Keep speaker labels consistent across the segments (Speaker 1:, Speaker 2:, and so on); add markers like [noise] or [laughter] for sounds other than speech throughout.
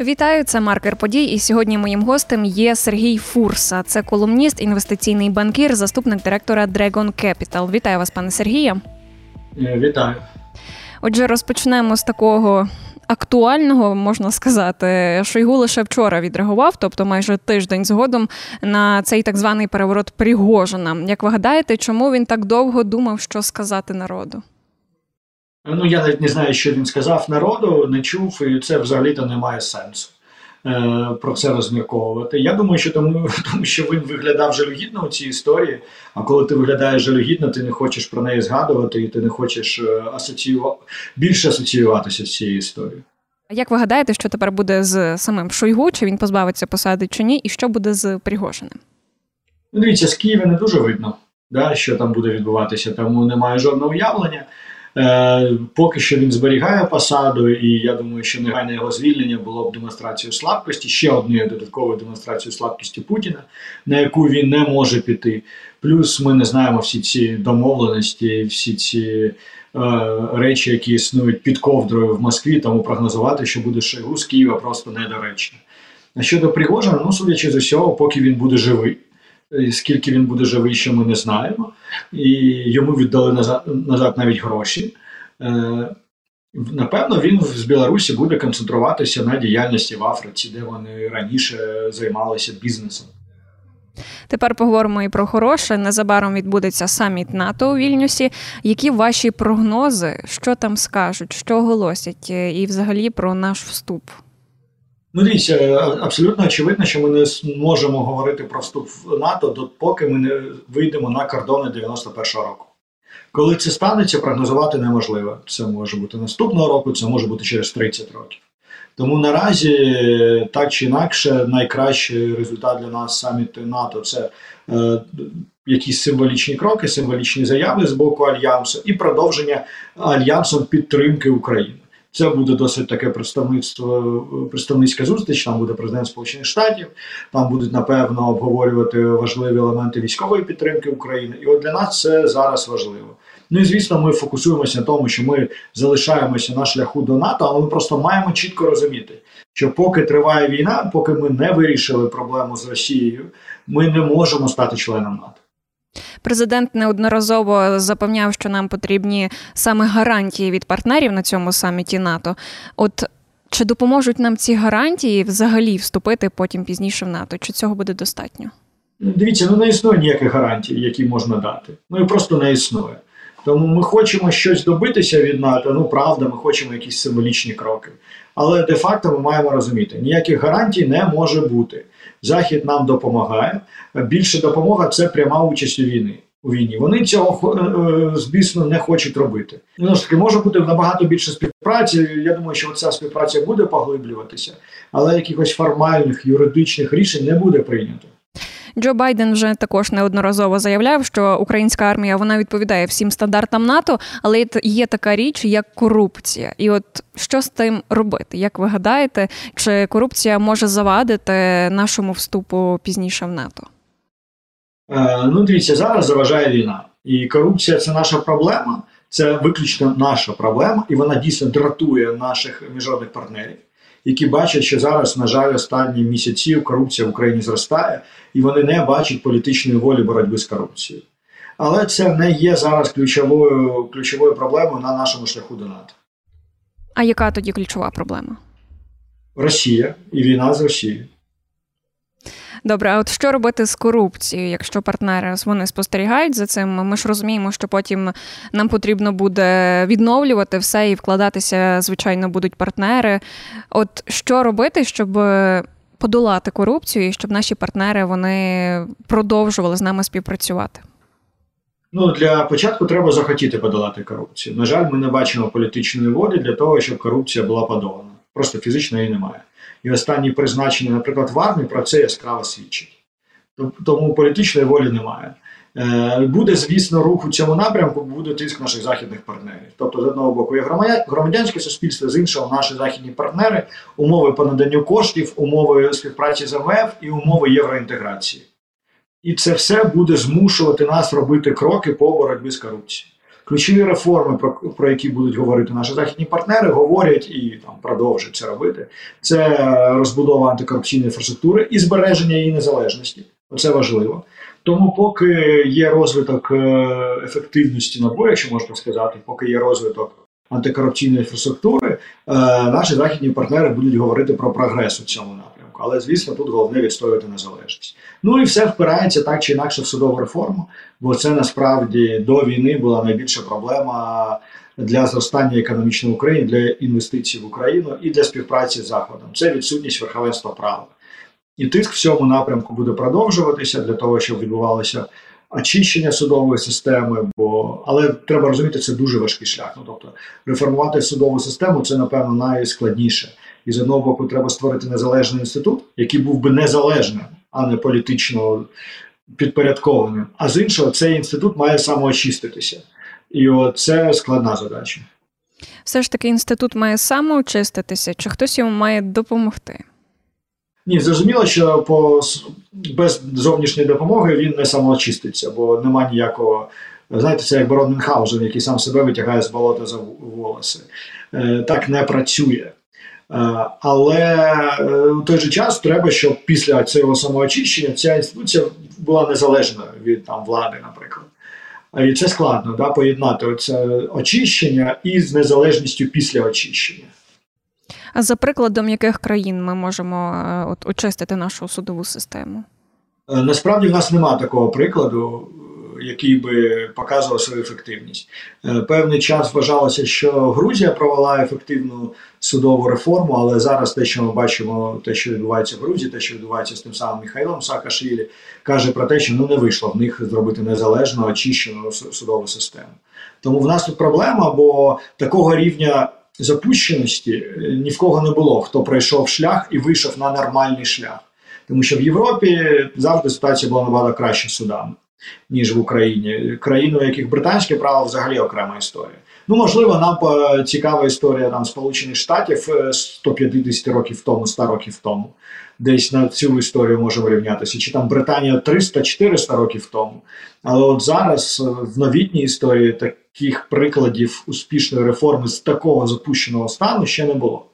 Speaker 1: Вітаю, це маркер подій. І сьогодні моїм гостем є Сергій Фурса. Це колумніст, інвестиційний банкір, заступник директора Dragon Capital. Вітаю вас, пане Сергія.
Speaker 2: Е, вітаю.
Speaker 1: Отже, розпочнемо з такого. Актуального можна сказати, Шойгу лише вчора відреагував, тобто майже тиждень згодом на цей так званий переворот Пригожина. Як ви гадаєте, чому він так довго думав, що сказати народу?
Speaker 2: Ну я навіть не знаю, що він сказав народу, не чув, і це взагалі-то не має сенсу е, про це розмірковувати. Я думаю, що тому, [laughs] тому що він виглядав жалюгідно у цій історії. А коли ти виглядаєш жалюгідно, ти не хочеш про неї згадувати, і ти не хочеш е, асоціювати більше асоціюватися з цією історією.
Speaker 1: А як ви гадаєте, що тепер буде з самим Шойгу? Чи він позбавиться посади, чи ні, і що буде з Пригожиним?
Speaker 2: Ну, Дивіться, з Києва не дуже видно, да, що там буде відбуватися, тому немає жодного уявлення. Е, Поки що він зберігає посаду, і я думаю, що негайне його звільнення було б демонстрацією слабкості, ще однією додатковою демонстрацією слабкості Путіна, на яку він не може піти. Плюс ми не знаємо всі ці домовленості, всі ці е, речі, які існують під ковдрою в Москві, тому прогнозувати, що буде Шойгу з Києва, просто недоречно. А щодо Пригожина, ну судячи з усього, поки він буде живий. Е, скільки він буде живий, ще ми не знаємо, і йому віддали назад, назад навіть гроші. Е, напевно, він з Білорусі буде концентруватися на діяльності в Африці, де вони раніше займалися бізнесом.
Speaker 1: Тепер поговоримо і про хороше. Незабаром відбудеться саміт НАТО у Вільнюсі. Які ваші прогнози, що там скажуть, що оголосять, е, і взагалі про наш вступ?
Speaker 2: Ну, дивіться, абсолютно очевидно, що ми не зможемо говорити про вступ в НАТО, поки ми не вийдемо на кордони 91-го року. Коли це станеться, прогнозувати неможливо. Це може бути наступного року, це може бути через 30 років. Тому наразі, так чи інакше, найкращий результат для нас саміту НАТО це е, якісь символічні кроки, символічні заяви з боку альянсу і продовження альянсом підтримки України. Це буде досить таке представництво, представницька зустріч. Там буде президент Сполучених Штатів, там будуть напевно обговорювати важливі елементи військової підтримки України. І от для нас це зараз важливо. Ну і звісно, ми фокусуємося на тому, що ми залишаємося на шляху до НАТО, але ми просто маємо чітко розуміти, що поки триває війна, поки ми не вирішили проблему з Росією, ми не можемо стати членом НАТО.
Speaker 1: Президент неодноразово запевняв, що нам потрібні саме гарантії від партнерів на цьому саміті НАТО. От чи допоможуть нам ці гарантії взагалі вступити потім пізніше в НАТО? Чи цього буде достатньо?
Speaker 2: Дивіться, ну не існує ніяких гарантій, які можна дати. Ну і просто не існує. Тому ми хочемо щось добитися від НАТО. Ну правда, ми хочемо якісь символічні кроки. Але де-факто ми маємо розуміти, ніяких гарантій не може бути. Захід нам допомагає. Більше допомога це пряма участь у війні. У війні вони цього е, е, звісно не хочуть робити. Ну ж таки може бути набагато більше співпраці. Я думаю, що ця співпраця буде поглиблюватися, але якихось формальних юридичних рішень не буде прийнято.
Speaker 1: Джо Байден вже також неодноразово заявляв, що українська армія вона відповідає всім стандартам НАТО, але є така річ, як корупція. І от що з тим робити? Як ви гадаєте, чи корупція може завадити нашому вступу пізніше в НАТО?
Speaker 2: Е, ну, дивіться, зараз заважає війна, і корупція це наша проблема. Це виключно наша проблема, і вона дійсно дратує наших міжнародних партнерів які бачать, що зараз, на жаль, останні місяці корупція в Україні зростає, і вони не бачать політичної волі боротьби з корупцією. Але це не є зараз ключовою ключовою проблемою на нашому шляху до НАТО.
Speaker 1: А яка тоді ключова проблема?
Speaker 2: Росія і війна з Росією.
Speaker 1: Добре, а от що робити з корупцією, якщо партнери вони спостерігають за цим? Ми ж розуміємо, що потім нам потрібно буде відновлювати все і вкладатися, звичайно, будуть партнери. От що робити, щоб подолати корупцію і щоб наші партнери вони продовжували з нами співпрацювати?
Speaker 2: Ну, для початку треба захотіти подолати корупцію. На жаль, ми не бачимо політичної волі для того, щоб корупція була подолана. Просто фізично її немає і останні призначення, наприклад, в армії про це яскраво свідчить. Тому політичної волі немає. Е, буде, звісно, рух у цьому напрямку, буде тиск наших західних партнерів. Тобто, з одного боку, є громадянське суспільство, з іншого, наші західні партнери, умови по наданню коштів, умови співпраці з МВФ і умови євроінтеграції. І це все буде змушувати нас робити кроки по боротьбі з корупцією. Ключові реформи, про, про які будуть говорити наші західні партнери, говорять і там продовжують це робити. Це розбудова антикорупційної інфраструктури і збереження її незалежності. Це важливо. Тому, поки є розвиток е, ефективності набою, якщо можна сказати, поки є розвиток антикорупційної інфраструктури, е, наші західні партнери будуть говорити про прогрес у цьому напрямку. Але звісно, тут головне відстоювати незалежність. Ну і все впирається так чи інакше в судову реформу, бо це насправді до війни була найбільша проблема. Для зростання економічної України, для інвестицій в Україну і для співпраці з Заходом це відсутність верховенства права. І тиск в цьому напрямку буде продовжуватися для того, щоб відбувалося очищення судової системи. Бо але треба розуміти, це дуже важкий шлях. Ну тобто реформувати судову систему це напевно найскладніше. І з одного боку, треба створити незалежний інститут, який був би незалежним, а не політично підпорядкованим. А з іншого, цей інститут має самоочиститися. І це складна задача.
Speaker 1: Все ж таки, інститут має самоочиститися, чи хтось йому має допомогти?
Speaker 2: Ні, зрозуміло, що по без зовнішньої допомоги він не самоочиститься, бо нема ніякого. Знаєте, це як Барон Мюнхгаузен, який сам себе витягає з болота за волоси. Е, так не працює. Е, але е, в той же час треба, щоб після цього самоочищення ця інституція була незалежною від там влади, наприклад. І це складно да, поєднати це очищення із незалежністю після очищення.
Speaker 1: А за прикладом яких країн ми можемо е, от, очистити нашу судову систему?
Speaker 2: Е, насправді в нас немає такого прикладу, який би показував свою ефективність. Е, певний час вважалося, що Грузія провела ефективну судову реформу, але зараз те, що ми бачимо, те, що відбувається в Грузії, те, що відбувається з тим самим Михайлом Саакашвілі, каже про те, що ну не вийшло в них зробити незалежну очищену судову систему. Тому в нас тут проблема, бо такого рівня запущеності е, ні в кого не було, хто пройшов шлях і вийшов на нормальний шлях. Тому що в Європі завжди ситуація була набагато краще судами, ніж в Україні. Країни, у яких британське право взагалі окрема історія. Ну, можливо, нам цікава історія там Сполучених Штатів 150 е, років тому, 100 років тому. Десь на цю історію можемо рівнятися. Чи там Британія 300-400 років тому. Але от зараз е, в новітній історії таких прикладів успішної реформи з такого запущеного стану ще не було.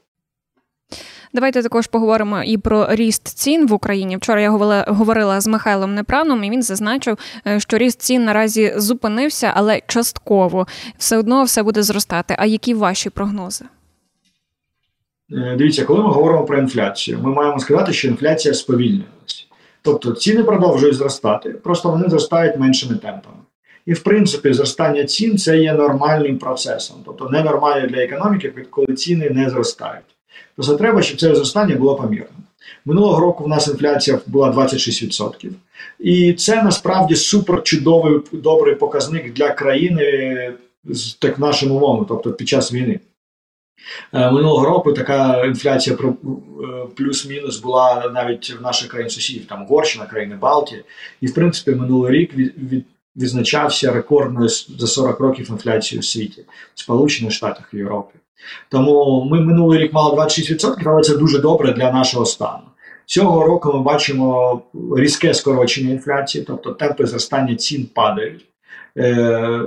Speaker 1: Давайте також поговоримо і про ріст цін в Україні. Вчора я говорила говорила з Михайлом Непраном, і він зазначив, е, що ріст цін наразі зупинився, але частково все одно все буде зростати. А які ваші прогнози?
Speaker 2: Е, дивіться, коли ми говоримо про інфляцію, ми маємо сказати, що інфляція сповільнилася. Тобто ціни продовжують зростати, просто вони зростають меншими темпами. І, в принципі, зростання цін це є нормальним процесом, тобто ненормально для економіки, коли ціни не зростають. Просто треба, щоб це зростання було помірним. Минулого року в нас інфляція була 26%. І це насправді супер чудовий добрий показник для країни так нашим умовами, тобто під час війни. Е, минулого року така інфляція е, плюс-мінус була навіть в наших країн сусідів, там Угорщина, країни Балтії. І, в принципі, минулий рік від, від, відзначався рекордною за 40 років інфляцією у світі, в Сполучених Штатах Європі. Тому ми минулий рік мали 26%, але це дуже добре для нашого стану. Цього року ми бачимо різке скорочення інфляції, тобто темпи зростання цін падають. Е,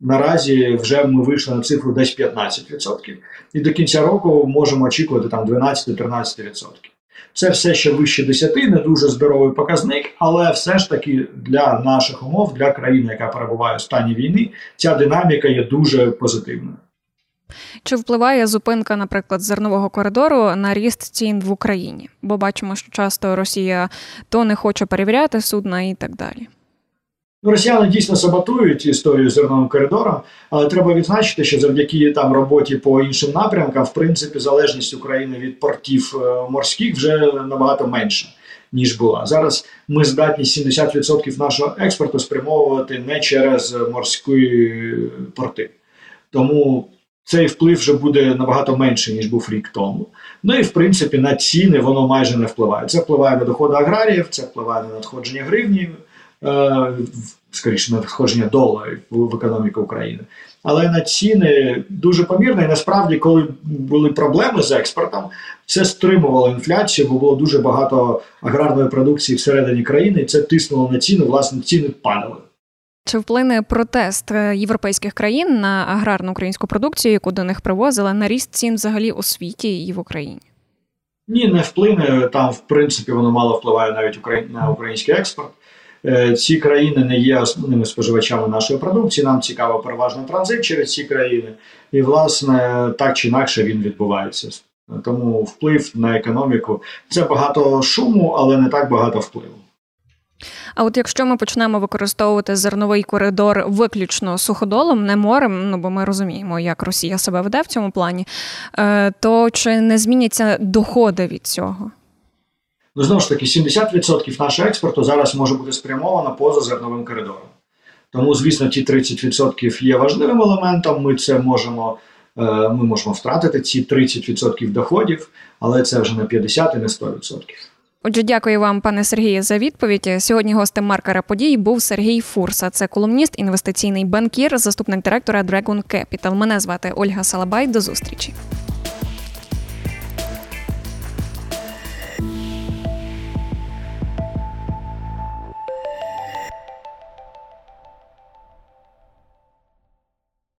Speaker 2: Наразі вже ми вийшли на цифру десь 15%. І до кінця року можемо очікувати там 12-13%. Це все ще вище 10, не дуже здоровий показник, але все ж таки для наших умов, для країни, яка перебуває в стані війни, ця динаміка є дуже позитивною.
Speaker 1: Чи впливає зупинка, наприклад, зернового коридору на ріст цін в Україні? Бо бачимо, що часто Росія то не хоче перевіряти судна і так далі.
Speaker 2: Ну, Росіяни дійсно саботують історію зерновим коридором, але треба відзначити, що завдяки там роботі по іншим напрямкам, в принципі, залежність України від портів е, морських вже набагато менша. Ніж була зараз, ми здатні 70% нашого експорту спрямовувати не через морські порти, тому цей вплив вже буде набагато менший, ніж був рік тому. Ну і в принципі на ціни воно майже не впливає. Це впливає на доходи аграріїв, це впливає на надходження гривні, е, скоріше на надходження доларів в економіку України. Але на ціни дуже помірно. І насправді, коли були проблеми з експортом, це стримувало інфляцію, бо було дуже багато аграрної продукції всередині країни, і це тиснуло на ціни, власне, ціни падали.
Speaker 1: Чи вплине протест е, європейських країн на аграрну українську продукцію, яку до них привозили, на ріст цін взагалі у світі і в Україні?
Speaker 2: Ні, не вплине. Там, в принципі, воно мало впливає навіть на український експорт. Е, ці країни не є основними споживачами нашої продукції. Нам цікаво переважно транзит через ці країни, і власне так чи інакше він відбувається. Тому вплив на економіку це багато шуму, але не так багато впливу.
Speaker 1: А от якщо ми почнемо використовувати зерновий коридор виключно суходолом, не морем, ну бо ми розуміємо, як Росія себе веде в цьому плані, е, то чи не зміняться доходи від цього?
Speaker 2: Ну, знову ж таки, 70% нашого експорту зараз може бути спрямовано поза зерновим коридором. Тому, звісно, ті 30% є важливим елементом. Ми це можемо е, ми можемо втратити ці 30% доходів, але це вже не 50 і не 100%.
Speaker 1: Отже, дякую вам, пане Сергію, за відповідь. Сьогодні гостем маркера подій був Сергій Фурса. Це колумніст, інвестиційний банкір, заступник директора Dragon Capital. Мене звати Ольга Салабай. До зустрічі.